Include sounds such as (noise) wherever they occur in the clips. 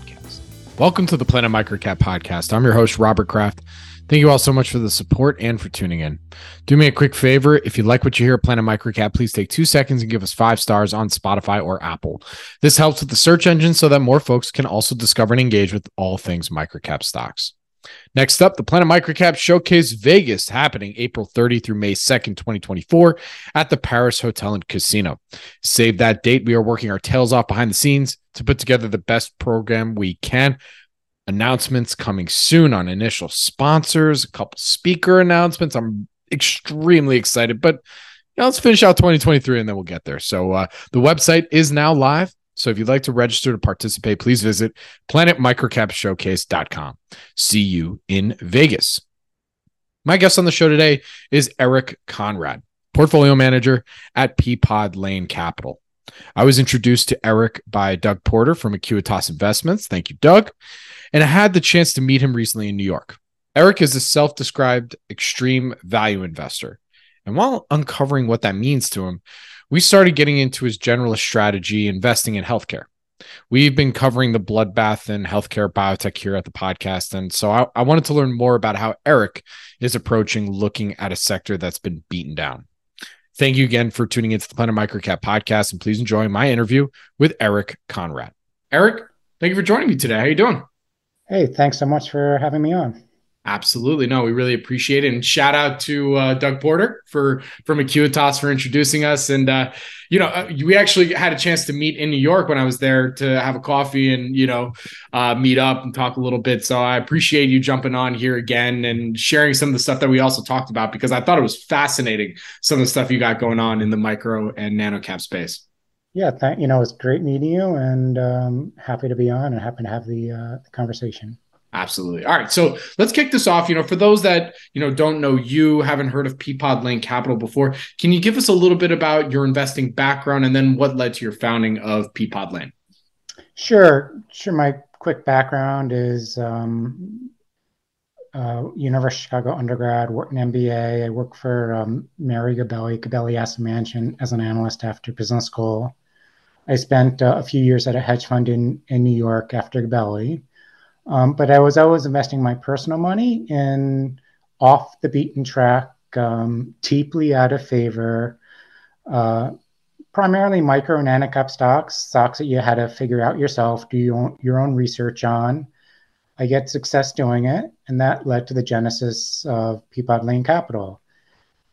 podcast. Welcome to the Planet Microcap podcast. I'm your host, Robert Kraft. Thank you all so much for the support and for tuning in. Do me a quick favor. If you like what you hear at Planet Microcap, please take two seconds and give us five stars on Spotify or Apple. This helps with the search engine so that more folks can also discover and engage with all things microcap stocks. Next up, the Planet Microcap Showcase Vegas happening April 30 through May 2nd, 2024 at the Paris Hotel and Casino. Save that date. We are working our tails off behind the scenes to put together the best program we can. Announcements coming soon on initial sponsors, a couple speaker announcements. I'm extremely excited, but you know, let's finish out 2023 and then we'll get there. So uh, the website is now live. So if you'd like to register to participate, please visit planetmicrocapshowcase.com. See you in Vegas. My guest on the show today is Erik Conrad, portfolio manager at Peapod Lane Capital. I was introduced to Erik by Doug Porter from Acuitas Investments. Thank you, Doug. And I had the chance to meet him recently in New York. Erik is a self described extreme value investor. And while uncovering what that means to him, we started getting into his generalist strategy, investing in healthcare. We've been covering the bloodbath and healthcare biotech here at the podcast. And so I, I, wanted to learn more about how Erik is approaching looking at a sector that's been beaten down. Thank you again for tuning into the Planet Microcap podcast. And please enjoy my interview with Erik Conrad. Erik, thank you for joining me today. How are you doing? Hey, thanks so much for having me on. Absolutely. No, we really appreciate it. And shout out to uh, Doug Porter for from Acuitas for introducing us. And, uh, you know, uh, we actually had a chance to meet in New York when I was there to have a coffee and, you know, uh, meet up and talk a little bit. So I appreciate you jumping on here again and sharing some of the stuff that we also talked about because I thought it was fascinating, some of the stuff you got going on in the micro and nano cap space. Yeah, thank you know, it's great meeting you and um, happy to be on and happy to have the, uh, the conversation. Absolutely. All right. So let's kick this off. You know, for those that, you know, don't know you, haven't heard of Peapod Lane Capital before, can you give us a little bit about your investing background and then what led to your founding of Peapod Lane? Sure. Sure. My quick background is um, uh, University of Chicago undergrad, in MBA. I worked for um, Mario Gabelli, Gabelli Asset Management as an analyst after business school. I spent uh, a few years at a hedge fund in, in New York after Gabelli. Um, but I was always investing my personal money in off the beaten track, um, deeply out of favor, uh, primarily micro and nanocap stocks, stocks that you had to figure out yourself, do your own, your own research on. I get success doing it, and that led to the genesis of Peapod Lane Capital.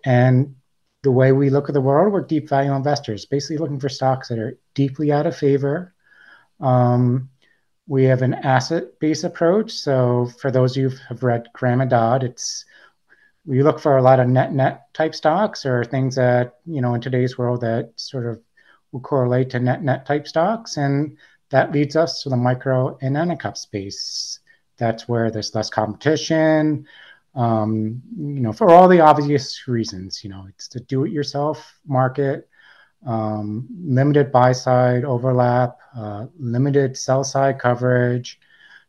And the way we look at the world, we're deep value investors, basically looking for stocks that are deeply out of favor. Um, we have an asset-based approach. So for those of you who have read Graham Dodd, it's we look for a lot of net net type stocks or things that you know in today's world that sort of will correlate to net net type stocks, and that leads us to the micro and nanocap space. That's where there's less competition. Um, you know, for all the obvious reasons. You know, it's the do-it-yourself market um, limited buy side overlap, uh, limited sell side coverage.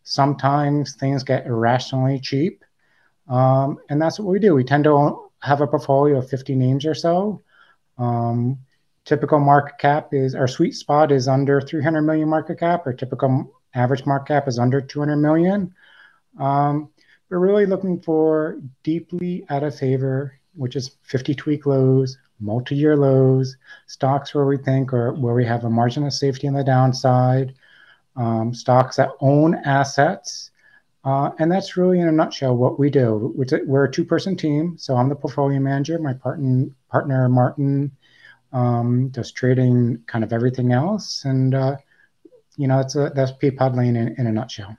Sometimes things get irrationally cheap. Um, and that's what we do. We tend to have a portfolio of 50 names or so. Um, typical market cap is our sweet spot is under 300 million market cap, Our typical average market cap is under 200 million. Um, we're really looking for deeply out of favor, which is 50 tweak lows, multi-year lows, stocks where we think or where we have a margin of safety on the downside, um, stocks that own assets. Uh, and that's really in a nutshell what we do. We're a two person team. So I'm the portfolio manager. My partner, partner Martin, um, does trading, kind of everything else. And, uh, you know, that's, a, that's Peapod Lane in, in a nutshell.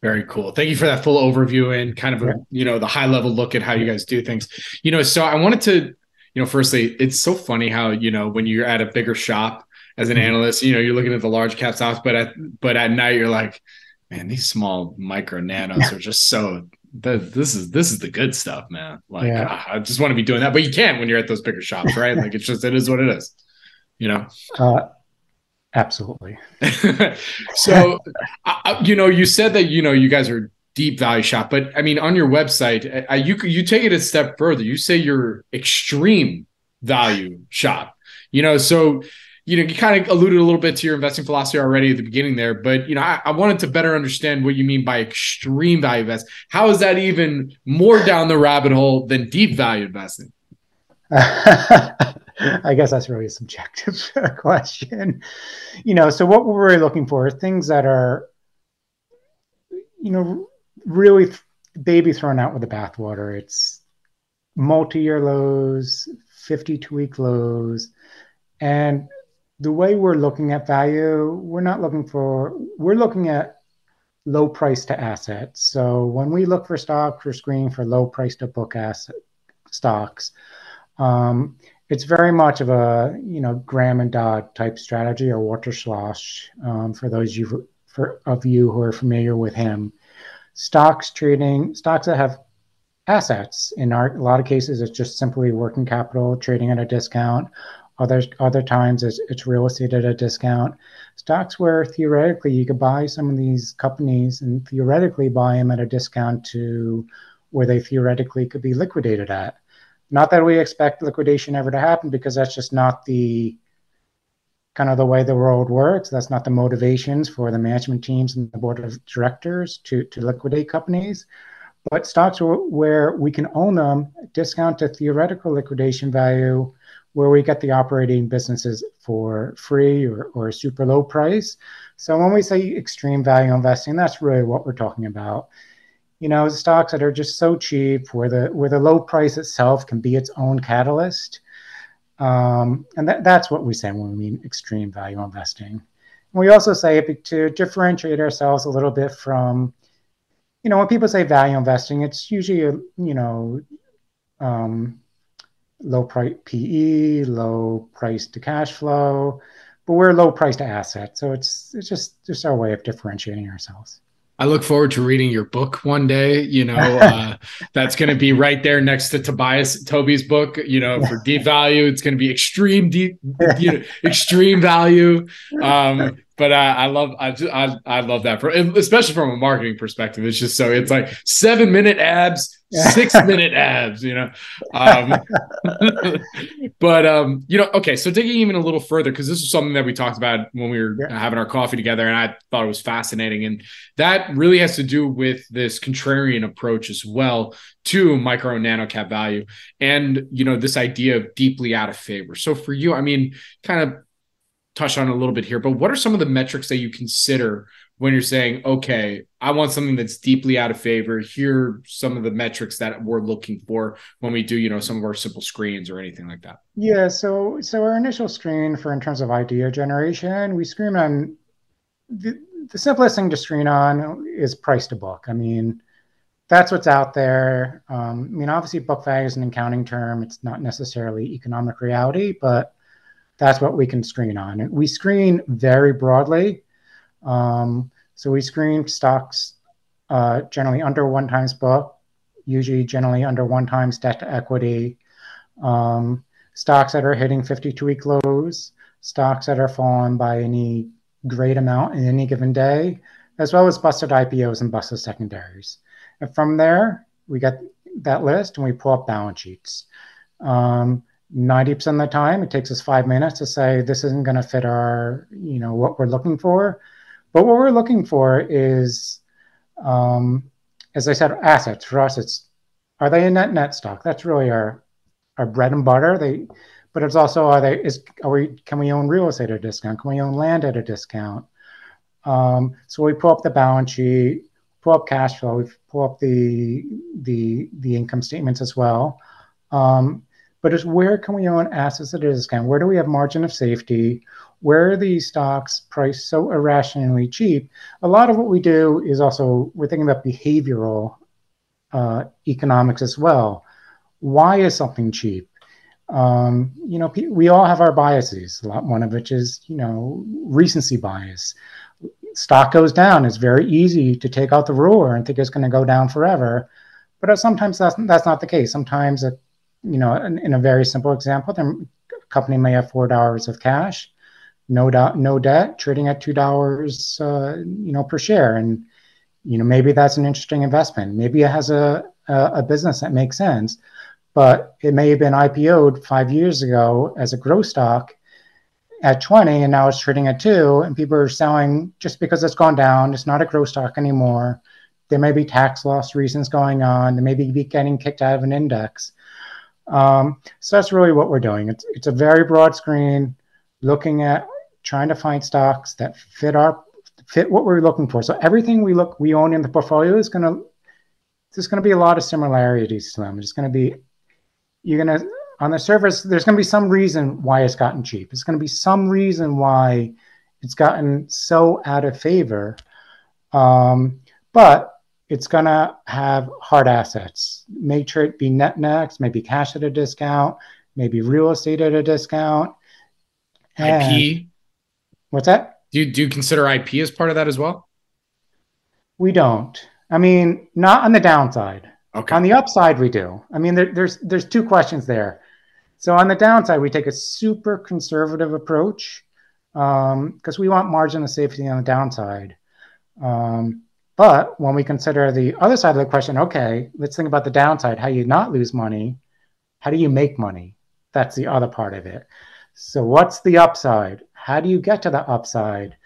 Very cool. Thank you for that full overview and kind of a, you know, the high level look at how you guys do things. You know, so I wanted to, you know, firstly, it's so funny how, you know, when you're at a bigger shop as an mm-hmm. analyst, you know, you're looking at the large cap stocks, but at but at night you're like, man, these small micro nanos are just so the, this is this is the good stuff, man. Like yeah. Ah, I just want to be doing that, but you can't when you're at those bigger shops, right? like it's just it is what it is, you know. Uh, absolutely. (laughs) so, uh, you know, you said that you know you guys are deep value shop, but I mean, on your website, uh, you you take it a step further. You say you're extreme value shop. You know, so you know, you kind of alluded a little bit to your investing philosophy already at the beginning there, but you know, I, I, wanted to better understand what you mean by extreme value invest. How is that even more down the rabbit hole than deep value investing? (laughs) I guess that's really a subjective (laughs) question. You know, so what we're really looking for are things that are, you know, really baby thrown out with the bathwater. It's multi-year lows, 52 week lows, and the way we're looking at value, we're not looking for, we're looking at low price to assets. So when we look for stocks, we're screening for low price to book asset stocks. Um, it's very much of a you know Graham and Dodd type strategy or Walter Schloss um, for those you for, of you who are familiar with him. Stocks trading stocks that have assets in our, a lot of cases it's just simply working capital trading at a discount other other times it's, it's real estate at a discount. Stocks where theoretically you could buy some of these companies and theoretically buy them at a discount to where they theoretically could be liquidated at. Not that we expect liquidation ever to happen because that's just not the kind of the way the world works. That's not the motivations for the management teams and the board of directors to, to liquidate companies. But stocks where we can own them, discount to theoretical liquidation value, where we get the operating businesses for free or, or super low price. So when we say extreme value investing, that's really what we're talking about. You know, stocks that are just so cheap, where the where the low price itself can be its own catalyst, um, and that, that's what we say when we mean extreme value investing. we also say it to differentiate ourselves a little bit from, you know, when people say value investing, it's usually a, you know um, low price PE, low price to cash flow, but we're low price to assets. So it's it's just just our way of differentiating ourselves. I look forward to reading your book one day. You know, uh, (laughs) that's going to be right there next to Tobias Toby's book. You know, for deep value, it's going to be extreme deep, (laughs) you know, extreme value. Um, but I, I love I, I, I love that for especially from a marketing perspective. It's just so it's like seven minute abs, six (laughs) minute abs, you know. Um, (laughs) but um, you know, okay. So digging even a little further because this is something that we talked about when we were yeah. having our coffee together, and I thought it was fascinating, and that really has to do with this contrarian approach as well to micro and nano cap value, and you know this idea of deeply out of favor. So for you, I mean, kind of touch on a little bit here, but what are some of the metrics that you consider when you're saying, okay, I want something that's deeply out of favor? Here are some of the metrics that we're looking for when we do, you know, some of our simple screens or anything like that. Yeah. So, so our initial screen for in terms of idea generation, we screen on the, the simplest thing to screen on is price to book. I mean, that's what's out there. Um, I mean, obviously, book value is an accounting term. It's not necessarily economic reality, but that's what we can screen on. And we screen very broadly. Um, so we screen stocks uh, generally under one times book, usually generally under one times debt to equity, um, stocks that are hitting 52 week lows, stocks that are fallen by any great amount in any given day, as well as busted IPOs and busted secondaries. And from there, we get that list and we pull up balance sheets. Um, 90% of the time it takes us five minutes to say this isn't going to fit our you know what we're looking for. But what we're looking for is um, as i said assets. For us it's are they a net net stock? That's really our our bread and butter. They but it's also are they is are we can we own real estate at a discount? Can we own land at a discount? Um, so we pull up the balance sheet, pull up cash flow, we pull up the the the income statements as well. Um, but it's where can we own assets at a discount? Where do we have margin of safety? Where are these stocks priced so irrationally cheap? A lot of what we do is also we're thinking about behavioral uh, economics as well. Why is something cheap? Um, you know, we all have our biases. Lot, one of which is you know recency bias. Stock goes down. It's very easy to take out the ruler and think it's going to go down forever, but sometimes that's that's not the case. Sometimes, a, you know, in, in a very simple example, the company may have four dollars of cash, no doubt, no debt, trading at two dollars, uh, you know, per share, and you know maybe that's an interesting investment. Maybe it has a a, a business that makes sense but it may have been IPO'd five years ago as a growth stock at 20 and now it's trading at two and people are selling just because it's gone down. It's not a growth stock anymore. There may be tax loss reasons going on. They may be getting kicked out of an index. Um, so that's really what we're doing. It's, it's a very broad screen looking at trying to find stocks that fit our fit what we're looking for. So everything we look we own in the portfolio is going to there's to be a lot of similarities to them. It's to be you're to on the surface there's going to be some reason why it's gotten cheap it's going to be some reason why it's gotten so out of favor um, but it's going to have hard assets may it be net nets maybe cash at a discount maybe real estate at a discount and ip what's that do you, do you consider ip as part of that as well we don't i mean not on the downside Okay. On the upside, we do. I mean, there, there's there's two questions there. So on the downside, we take a super conservative approach because um, we want margin of safety on the downside. Um, but when we consider the other side of the question, okay, let's think about the downside. How do you not lose money? How do you make money? That's the other part of it. So what's the upside? How do you get to the upside?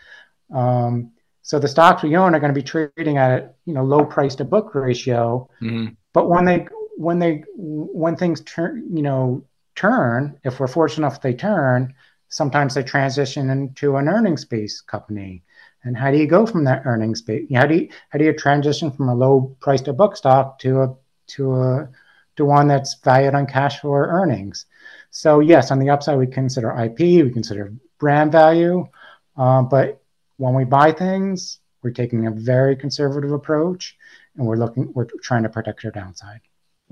Um, so the stocks we own are going to be trading at you know low price to book ratio. Mm-hmm. But when they when they when things turn you know turn, if we're fortunate enough they turn, sometimes they transition into an earnings based company. And how do you go from that earnings base? How do you how do you transition from a low price to book stock to a to a to one that's valued on cash flow or earnings? So yes, on the upside we consider IP, we consider brand value, uh, but when we buy things, we're taking a very conservative approach and we're looking, we're trying to protect our downside.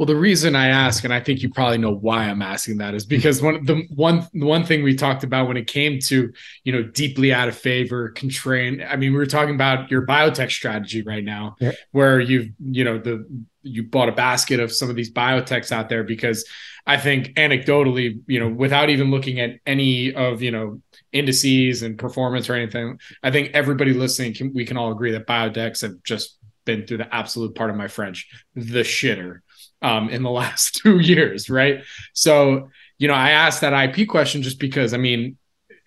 Well, the reason I ask, and I think you probably know why I'm asking that, is because one the one one thing we talked about when it came to you know deeply out of favor, constrain. I mean, we were talking about your biotech strategy right now, yeah. where you've you know the you bought a basket of some of these biotechs out there because I think anecdotally, you know, without even looking at any of you know indices and performance or anything, I think everybody listening can we can all agree that biotechs have just been through the absolute part of my French, the shitter um, in the (laughs) last two years, right? So, you know, I asked that IP question just because, I mean,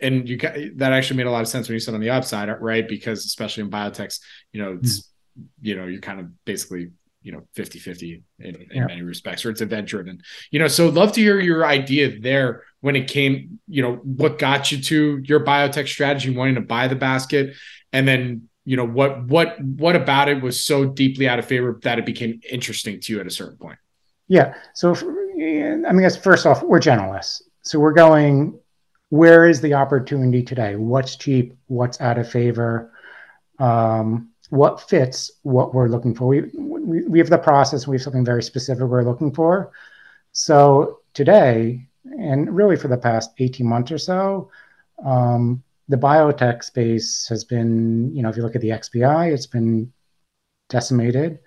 and you got that actually made a lot of sense when you said on the upside, right? Because especially in biotechs, you know, it's, mm. you know, you're kind of basically, you know, 50 50 in, in yeah. many respects, or it's event driven, you know. So, love to hear your idea there when it came, you know, what got you to your biotech strategy, wanting to buy the basket, and then you know what what what about it was so deeply out of favor that it became interesting to you at a certain point yeah so if, i mean first off we're generalists. So we're going where is the opportunity today? What's cheap? What's out of favor? Um, what fits what we're looking for? We, we, we have the process we have something very specific we're looking for. So today and really for the past 18 months or so um, the biotech space has been, you know, if you look at the XBI, it's been decimated.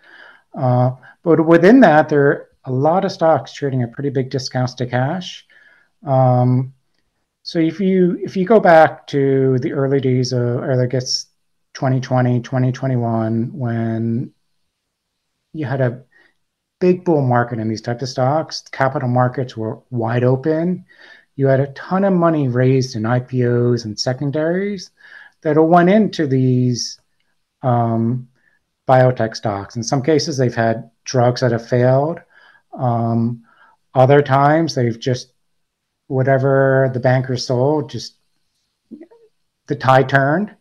Uh, but within that, there a lot of stocks trading at pretty big discounts to cash. Um, so if you if you go back to the early days of, or I guess 2020, 2021, when you had a big bull market in these types of stocks, capital markets were wide open you had a ton of money raised in IPOs and secondaries that went into these um, biotech stocks. In some cases, they've had drugs that have failed. Um, other times, they've just whatever the bankers sold, just the tide turned,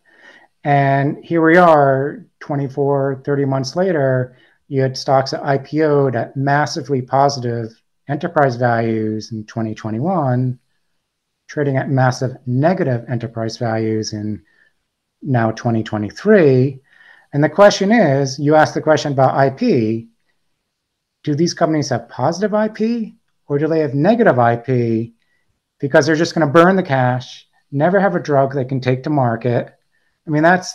And here we are 24, 30 months later, you had stocks that IPO'd at massively positive enterprise values in 2021, trading at massive negative enterprise values in now 2023. And the question is you ask the question about IP do these companies have positive IP or do they have negative IP because they're just going to burn the cash, never have a drug they can take to market? I mean, that's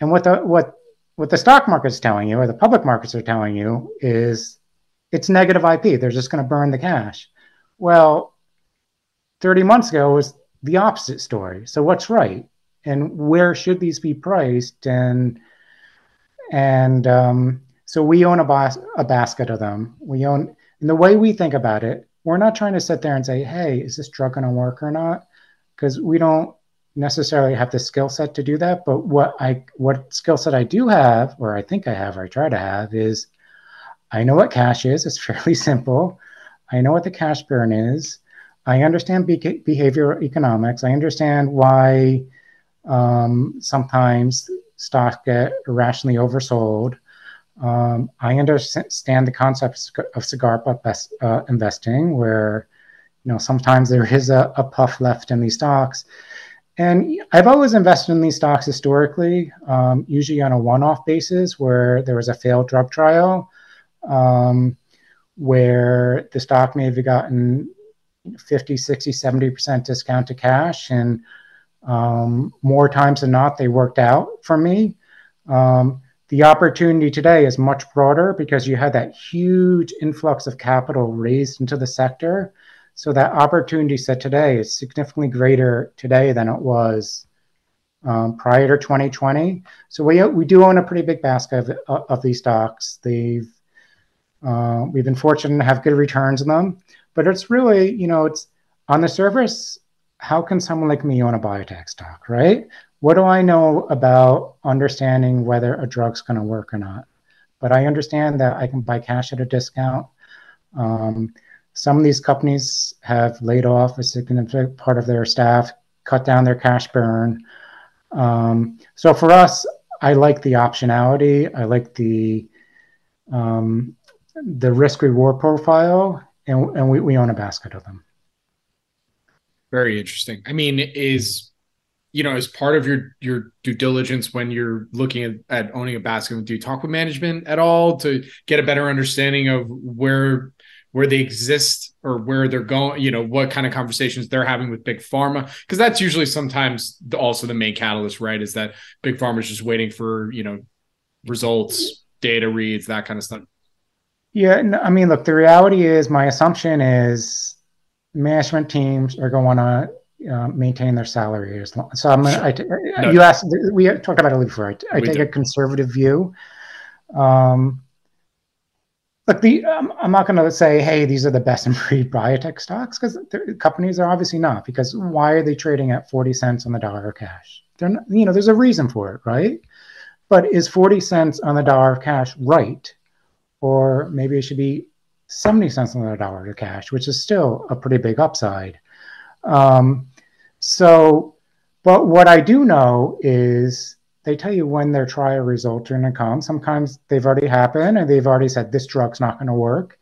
and what the what what the stock market's telling you or the public markets are telling you is it's negative IP. They're just going to burn the cash. Well, 30 months ago was the opposite story. So what's right? And where should these be priced? And and um, so we own a, bas- a basket of them. We own, and the way we think about it, we're not trying to sit there and say, hey, is this drug going to work or not? Because we don't necessarily have the skill set to do that. But what I, what skill set I do have, or I think I have, or I try to have, is I know what cash is. It's (laughs) fairly simple. I know what the cash burn is. I understand be- behavioral economics. I understand why um, sometimes stocks get irrationally oversold. Um, I understand the concept of cigar puff uh, investing, where you know sometimes there is a, a, puff left in these stocks. And I've always invested in these stocks historically, um, usually on a one-off basis, where there was a failed drug trial, um, where the stock may have gotten 50, 60, 70% discount to cash, and um, more times than not, they worked out for me. Um, the opportunity today is much broader because you had that huge influx of capital raised into the sector. So that opportunity set today is significantly greater today than it was um, prior to 2020. So we we do own a pretty big basket of, of these stocks. They've uh, we've been fortunate to have good returns in them, but it's really you know it's on the surface. How can someone like me own a biotech stock, right? What do I know about understanding whether a drug's going to work or not? But I understand that I can buy cash at a discount. Um, some of these companies have laid off a significant part of their staff, cut down their cash burn. Um, so for us, I like the optionality. I like the um, the risk reward profile, and, and we, we own a basket of them. Very interesting. I mean, is you know, as part of your your due diligence when you're looking at, at owning a basket, do you talk with management at all to get a better understanding of where where they exist or where they're going, you know, what kind of conversations they're having with big pharma? Because that's usually sometimes the, also the main catalyst, right? Is that big pharma is just waiting for, you know, results, data reads, that kind of stuff. Yeah, no, I mean, look, the reality is my assumption is management teams are going to uh, maintain their salary as long. So I'm gonna. I, t- no. you asked, we talked about it before. I, I take do. a conservative view. Um, look, the um, I'm not going to say, hey, these are the best (laughs) in breed biotech stocks because companies are obviously not. Because why are they trading at 40 cents on the dollar of cash? They're not, you know, there's a reason for it, right? But is 40 cents on the dollar of cash right? Or maybe it should be 70 cents on the dollar of cash, which is still a pretty big upside. Um, so, but what I do know is they tell you when their trial results are going to come. Sometimes they've already happened and they've already said this drug's not going to work,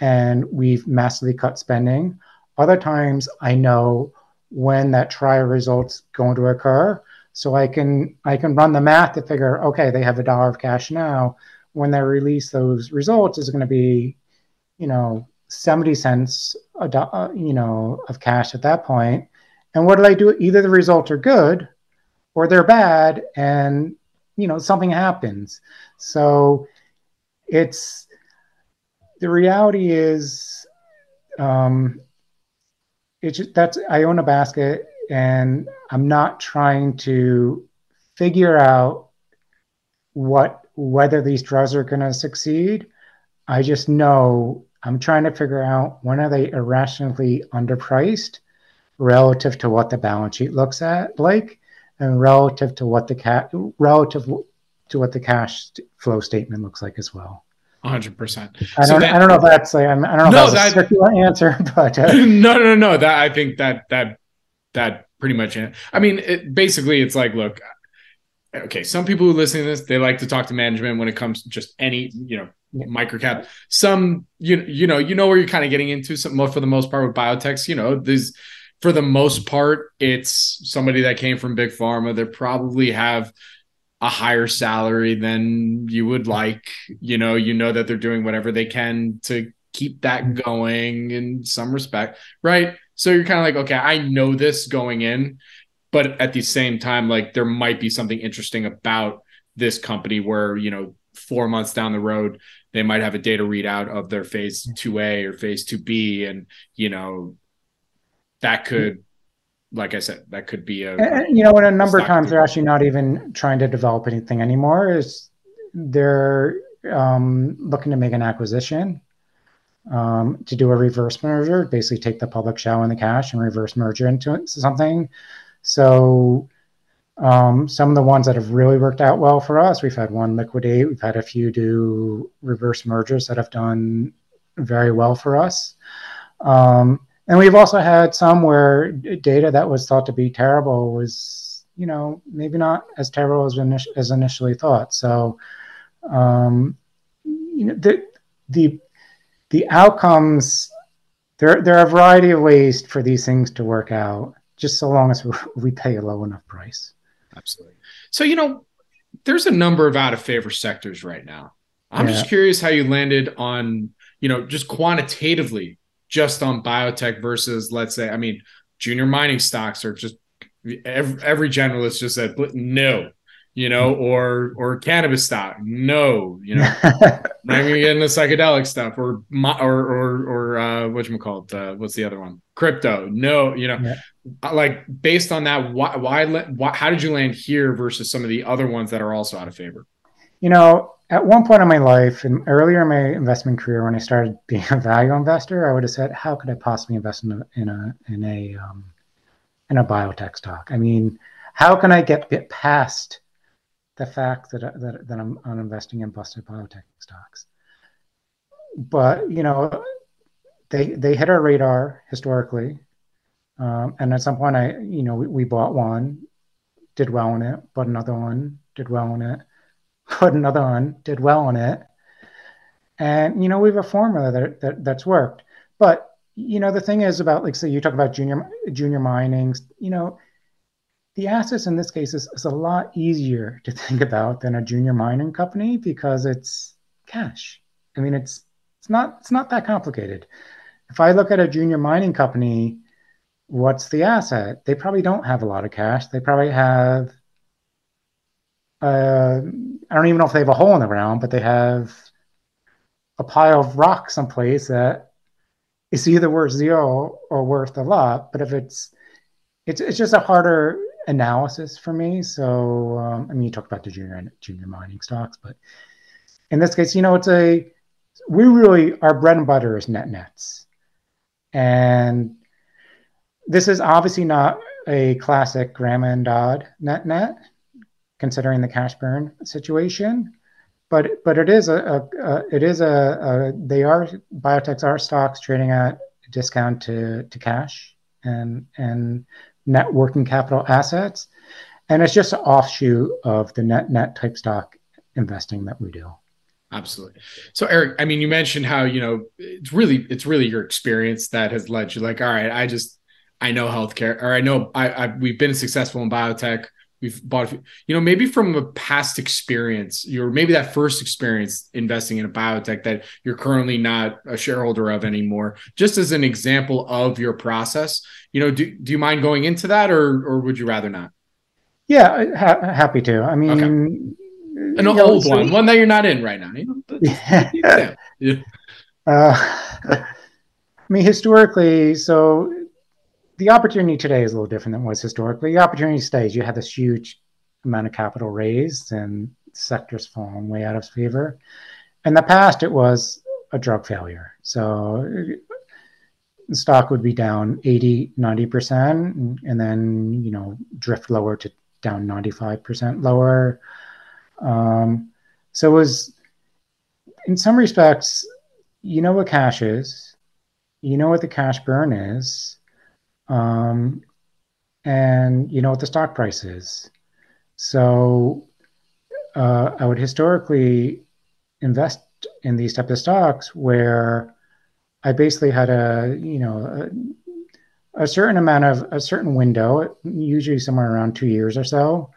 and we've massively cut spending. Other times I know when that trial results going to occur, so I can I can run the math to figure okay they have a dollar of cash now. When they release those results, is going to be, you know, seventy cents a do, uh, you know of cash at that point and what do they do? Either the results are good or they're bad, and you know something happens. So it's the reality is um, it's just, that's I own a basket and I'm not trying to figure out what whether these drugs are going to succeed. I just know I'm trying to figure out when are they irrationally underpriced relative to what the balance sheet looks at like and relative to what the cat relative to what the cash flow statement looks like as well. 100%. I don't, I don't know if that's like, I don't know no, if that's that, a answer, (laughs) but uh, (laughs) no, no, no, that I think that, that, that pretty much, I mean, it, basically it's like, look, okay, some people who listen to this, they like to talk to management when it comes to just any, you know, yeah. microcap. Some, you you know, you know where you're kind of getting into. Some for the most part with biotechs, you know, these for the most part, it's somebody that came from big pharma. They probably have a higher salary than you would like. You know, you know that they're doing whatever they can to keep that going in some respect, right? So you're kind of like, okay, I know this going in but at the same time like there might be something interesting about this company where you know four months down the road they might have a data readout of their phase 2a or phase 2b and you know that could like i said that could be a and, you know in a number of times they're actually not even trying to develop anything anymore. Is they're um, looking to make an acquisition um, to do a reverse merger basically take the public shell and the cash and reverse merger into something. So um, some of the ones that have really worked out well for us, we've had one liquidate, we've had a few do reverse mergers that have done very well for us. Um, and we've also had some where data that was thought to be terrible was, you know, maybe not as terrible as, init- as initially thought. So, um, you know, the, the, the outcomes, there, there are a variety of ways for these things to work out just so long as (laughs) we pay a low enough price. Absolutely. So, you know, there's a number of out of favor sectors right now. I'm yeah. just curious how you landed on, you know, just quantitatively, just on biotech versus, let's say, I mean, junior mining stocks are just every, every generalist just said no you know, or or cannabis stock. No, you know, (laughs) not even getting the psychedelic stuff, or or or or uh, what you call it? Uh, what's the other one? Crypto. No, you know, yeah. Uh, like based on that, why, why why how did you land here versus some of the other ones that are also out of favor? You know, at one point in my life, and earlier in my investment career, when I started being a value investor, I would have said, "How could I possibly invest in a in a in a um, in a biotech stock? I mean, how can I get, get past?" the fact that, that, that I'm, I'm investing in busted biotech stocks. But, you know, they, they hit our radar historically. Um, and at some point, I, you know, we, we bought one, did well in it, bought another one, did well in it, bought another one, did well on it. And, you know, we have a formula that, that that's worked. But, you know, the thing is about, like, say you talk about junior, junior minings, you know, the assets in this case is, is a lot easier to (laughs) think about than a junior mining company because it's cash. I mean, it's it's not it's not that complicated. If I look at a junior mining company, what's the asset? They probably don't have a lot of cash. They probably have uh, I don't even know if they have a hole in the ground, but they have a pile of rock someplace that is either worth zero or worth a lot. But if it's it's it's just a harder analysis for me. So, um, I mean, you talked about the junior junior mining stocks, but in this case, you know, it's a we really our bread and butter is net nets, and this is obviously not a classic Graham and Dodd net net, considering the cash burn situation. But but it is a, a, a it is a, a they are biotechs are stocks trading at a discount to to cash and and net working capital assets. And it's just an offshoot of the net net type stock investing that we do. Absolutely. So Erik, I mean, you mentioned how, you know, it's really, it's really your experience that has led you like, all right, I just, I know healthcare or I know I, I we've been successful in biotech we've bought you know maybe from a past experience your maybe that first experience investing in a biotech that you're currently not a shareholder of anymore just as an example of your process you know do, do you mind going into that or or would you rather not yeah ha- happy to i mean okay. an old know, one one that you're not in right now you (laughs) know, yeah. yeah. Uh, (laughs) i mean historically so the opportunity today is a little different than it was historically. The opportunity stays. You have this huge amount of capital raised and sectors falling way out of favor. In the past, it was a drug failure. So the stock would be down 80, 90%, and then, you know, drift lower to down 95% lower. Um, so it was, in some respects, you know what cash is, you know what the cash burn is, um, and you know what the stock price is. So uh, I would historically invest in these type of stocks where I basically had a you know a, a, certain amount of a certain window, usually somewhere around two years or so,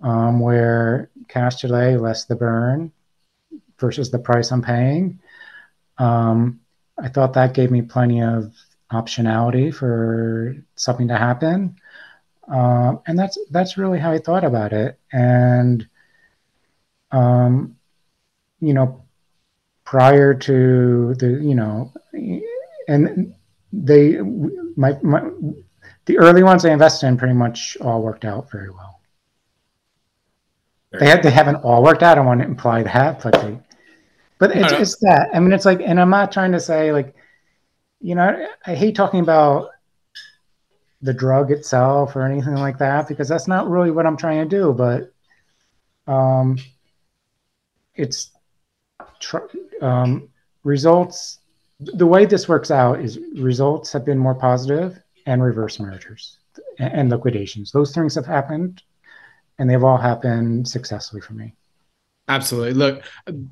um, where cash delay less the burn versus the price I'm paying. Um, I thought that gave me plenty of optionality for something to happen, um, and that's that's really how I thought about it. And um, you know, prior to the you know and they my, my the early ones I invested in pretty much all worked out very well. They had they haven't all worked out. I don't want to imply that, but they, but it's, it's that. I mean, it's like, and I'm not trying to say like, you know, I hate talking about the drug itself or anything like that because that's not really what I'm trying to do. But um, it's tr- um, results the way this works out is results have been more positive and reverse mergers and, liquidations. Those things have happened and they've all happened successfully for me. Absolutely. Look,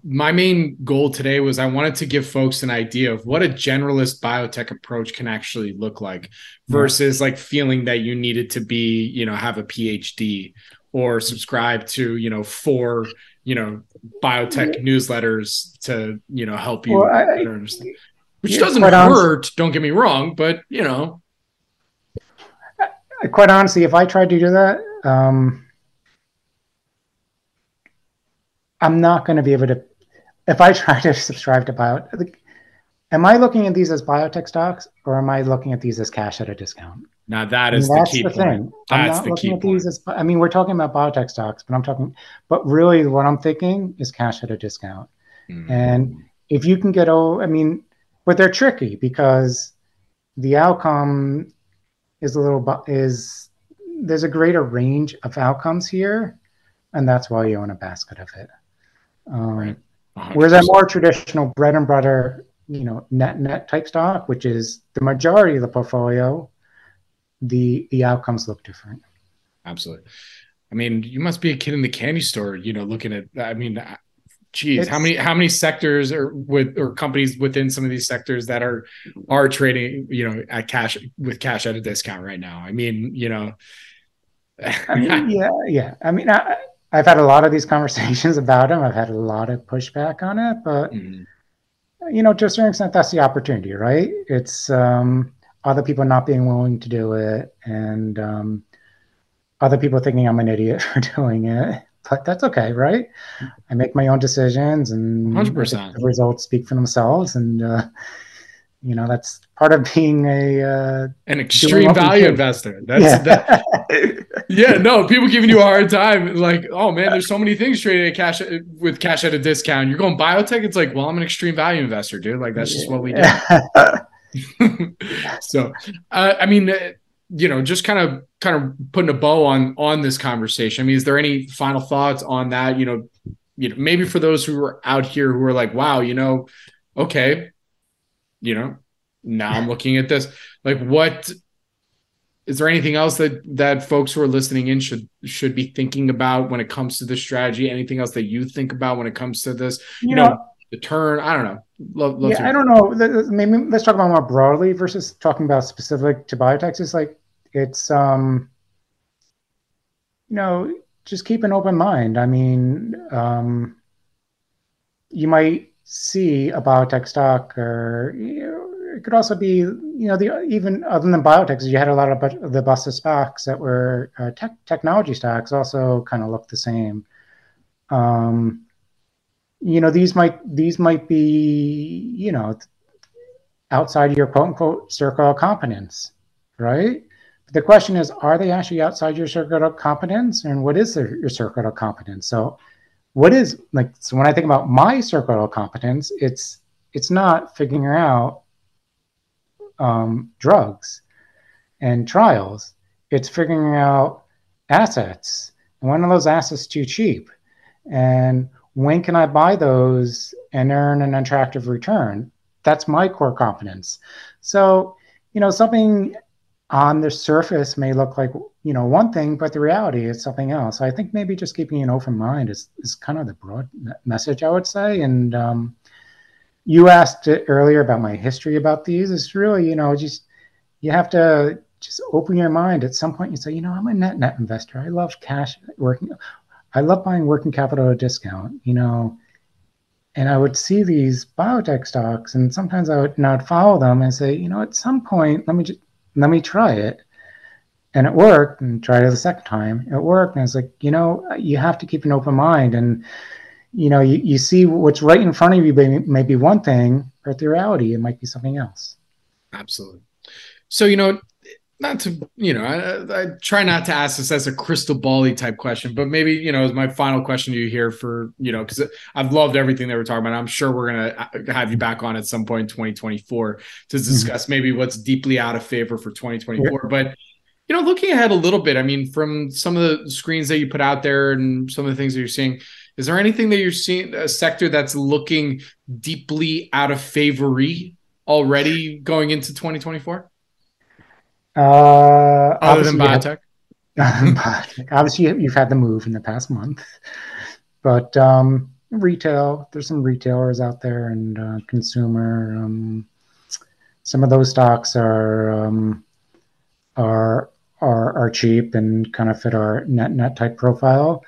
my main goal today was I wanted to give folks an idea of what a generalist biotech approach can actually look like versus like feeling that you needed to be, you know, have a PhD or subscribe to, you know, four, you know, biotech newsletters to, you know, help you well, I, understand which doesn't hurt. Don't get me wrong, but you know, quite honestly, if I tried to do that, um, I'm not going to be able to. If I try to subscribe to bio, am I looking at these as biotech stocks or am I looking at these as cash at a discount? Now that is the key the point. Thing. I'm not looking at point. these as. I mean, we're talking about biotech stocks, but I'm talking. But really, what I'm thinking is cash at a discount. Mm. And if you can get oh, I mean, but they're tricky because the outcome is a little is there's a greater range of outcomes here, and that's why you own a basket of it. Um, right. Whereas a more traditional bread and butter, you know, net net type stock, which is the majority of the portfolio, the the outcomes look different. Absolutely. I mean, you must be a kid in the candy store, you know, looking at. I mean, Geez, how many how many sectors or with or companies within some of these sectors that are are trading, you know, at cash with cash at a discount right now? I mean, you know, I mean, (laughs) yeah, yeah. I mean, I, have had a lot of these conversations (laughs) about them. I've had a lot of pushback on it, but mm-hmm. you know, to a certain extent, that's the opportunity, right? It's um, other people not being willing to do it, and um, other people thinking I'm an idiot (laughs) for doing it but that's okay, right? I make my own decisions, and 100%. the results speak for themselves, and uh, you know that's part of being a uh, an extreme value investor. That's yeah. That, (laughs) yeah, no, people giving you a hard time, like, oh man, there's so many things traded at cash with cash at a discount. You're going biotech. It's like, well, I'm an extreme value investor, dude. Like that's just what we do. (laughs) so, uh, I mean you know, just kind of kind of putting a bow on on this conversation. I mean, is there any final thoughts on that? You know, you know, maybe for those who are out here who are like, wow, you know, okay, you know, now I'm looking at this. Like, what is there anything else that that folks who are listening in should should be thinking about when it comes to this strategy? Anything else that you think about when it comes to this? You, you know, know, the turn. I don't know. Love, love yeah, I don't know. Maybe let's talk about more broadly versus talking about specific to biotechs. It's like it's um you know just keep an open mind i mean um you might see a biotech stock or you know, it could also be you know the even other than biotechs you had a lot of the busted stocks that were uh, tech, technology stocks also kind of look the same um you know these might these might be you know outside your quote unquote circle of competence right the question is, are they actually outside your circle of competence? And what is their, your circle of competence? So what is like so when I think about my circle of competence, it's it's not figuring out um, drugs and trials. It's figuring out assets. And when are those assets too cheap? And when can I buy those and earn an attractive return? That's my core competence. So, you know, something on the surface may look like you know one thing, but the reality is something else. I think maybe just keeping an open mind is is kind of the broad message I would say. And um, you asked earlier about my history about these. It's really you know just you have to just open your mind. At some point, you say, you know, I'm a net net investor. I love cash working. I love buying working capital at a discount. You know, and I would see these biotech stocks, and sometimes I would not follow them and say, you know, at some point, let me just let me try it. And it worked, and tried it the second time. It worked, and it's like, you know, you have to keep an open mind, and you know, you, you see what's right in front of you may, may be one thing, but the reality it might be something else. Absolutely. So you know, not to you know I, I, try not to ask this as a crystal bally type question but maybe you know as my final question to you here for you know because i've loved everything that we're talking about i'm sure we're going to have you back on at some point in 2024 to mm-hmm. discuss mm-hmm. maybe what's deeply out of favor for 2024 yeah. but you know looking ahead a little bit i mean from some of the screens that you put out there and some of the things that you're seeing is there anything that you're seeing a sector that's looking deeply out of favory already going into 2024 uh, Other than biotech? (laughs) biotech. Obviously, you've had the move in the past month, but um, retail, there's some retailers out there and uh, consumer. Um, some of those stocks are um, are are are cheap and kind of fit our net net type profile.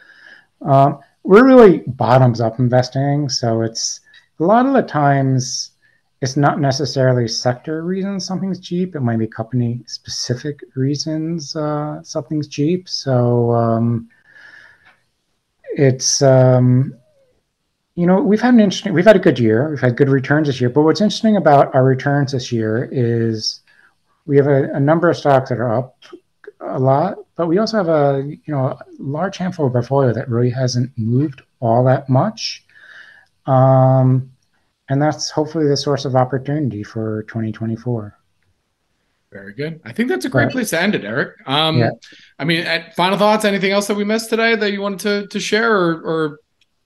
Um, we're really bottoms up investing, so it's a lot of the times it's not necessarily sector reasons something's cheap. It might be company specific reasons uh, something's cheap. So um, it's um, you know we've had an interesting we've had a good year. We've had good returns this year. But what's interesting about our returns this year is we have a, a number of stocks that are up a lot, but we also have a you know a large handful of portfolio that really hasn't moved all that much. Um, and that's hopefully the source of opportunity for 2024 very good i think that's a great place to end it Erik um yeah. i mean final thoughts anything else that we missed today that you wanted to, to share or, or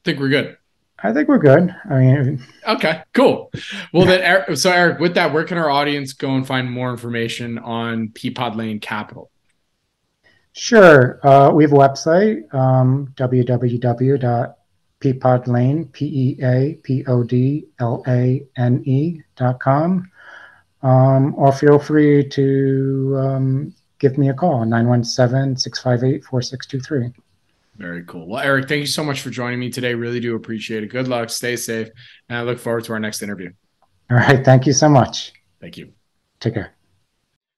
think we're good I think we're good. I mean, okay, cool. Well, then, Erik, so Erik, with that, where can our audience go and find more information on Peapod Lane Capital? Sure. Uh, we have a website, um, www Peapod Lane, P E A P O D L A N E dot com. Um, or feel free to um, give me a call, 917 658 4623. Very cool. Well, Erik, thank you so much for joining me today. Really do appreciate it. Good luck. Stay safe. And I look forward to our next interview. All right. Thank you so much. Thank you. Take care.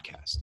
podcast.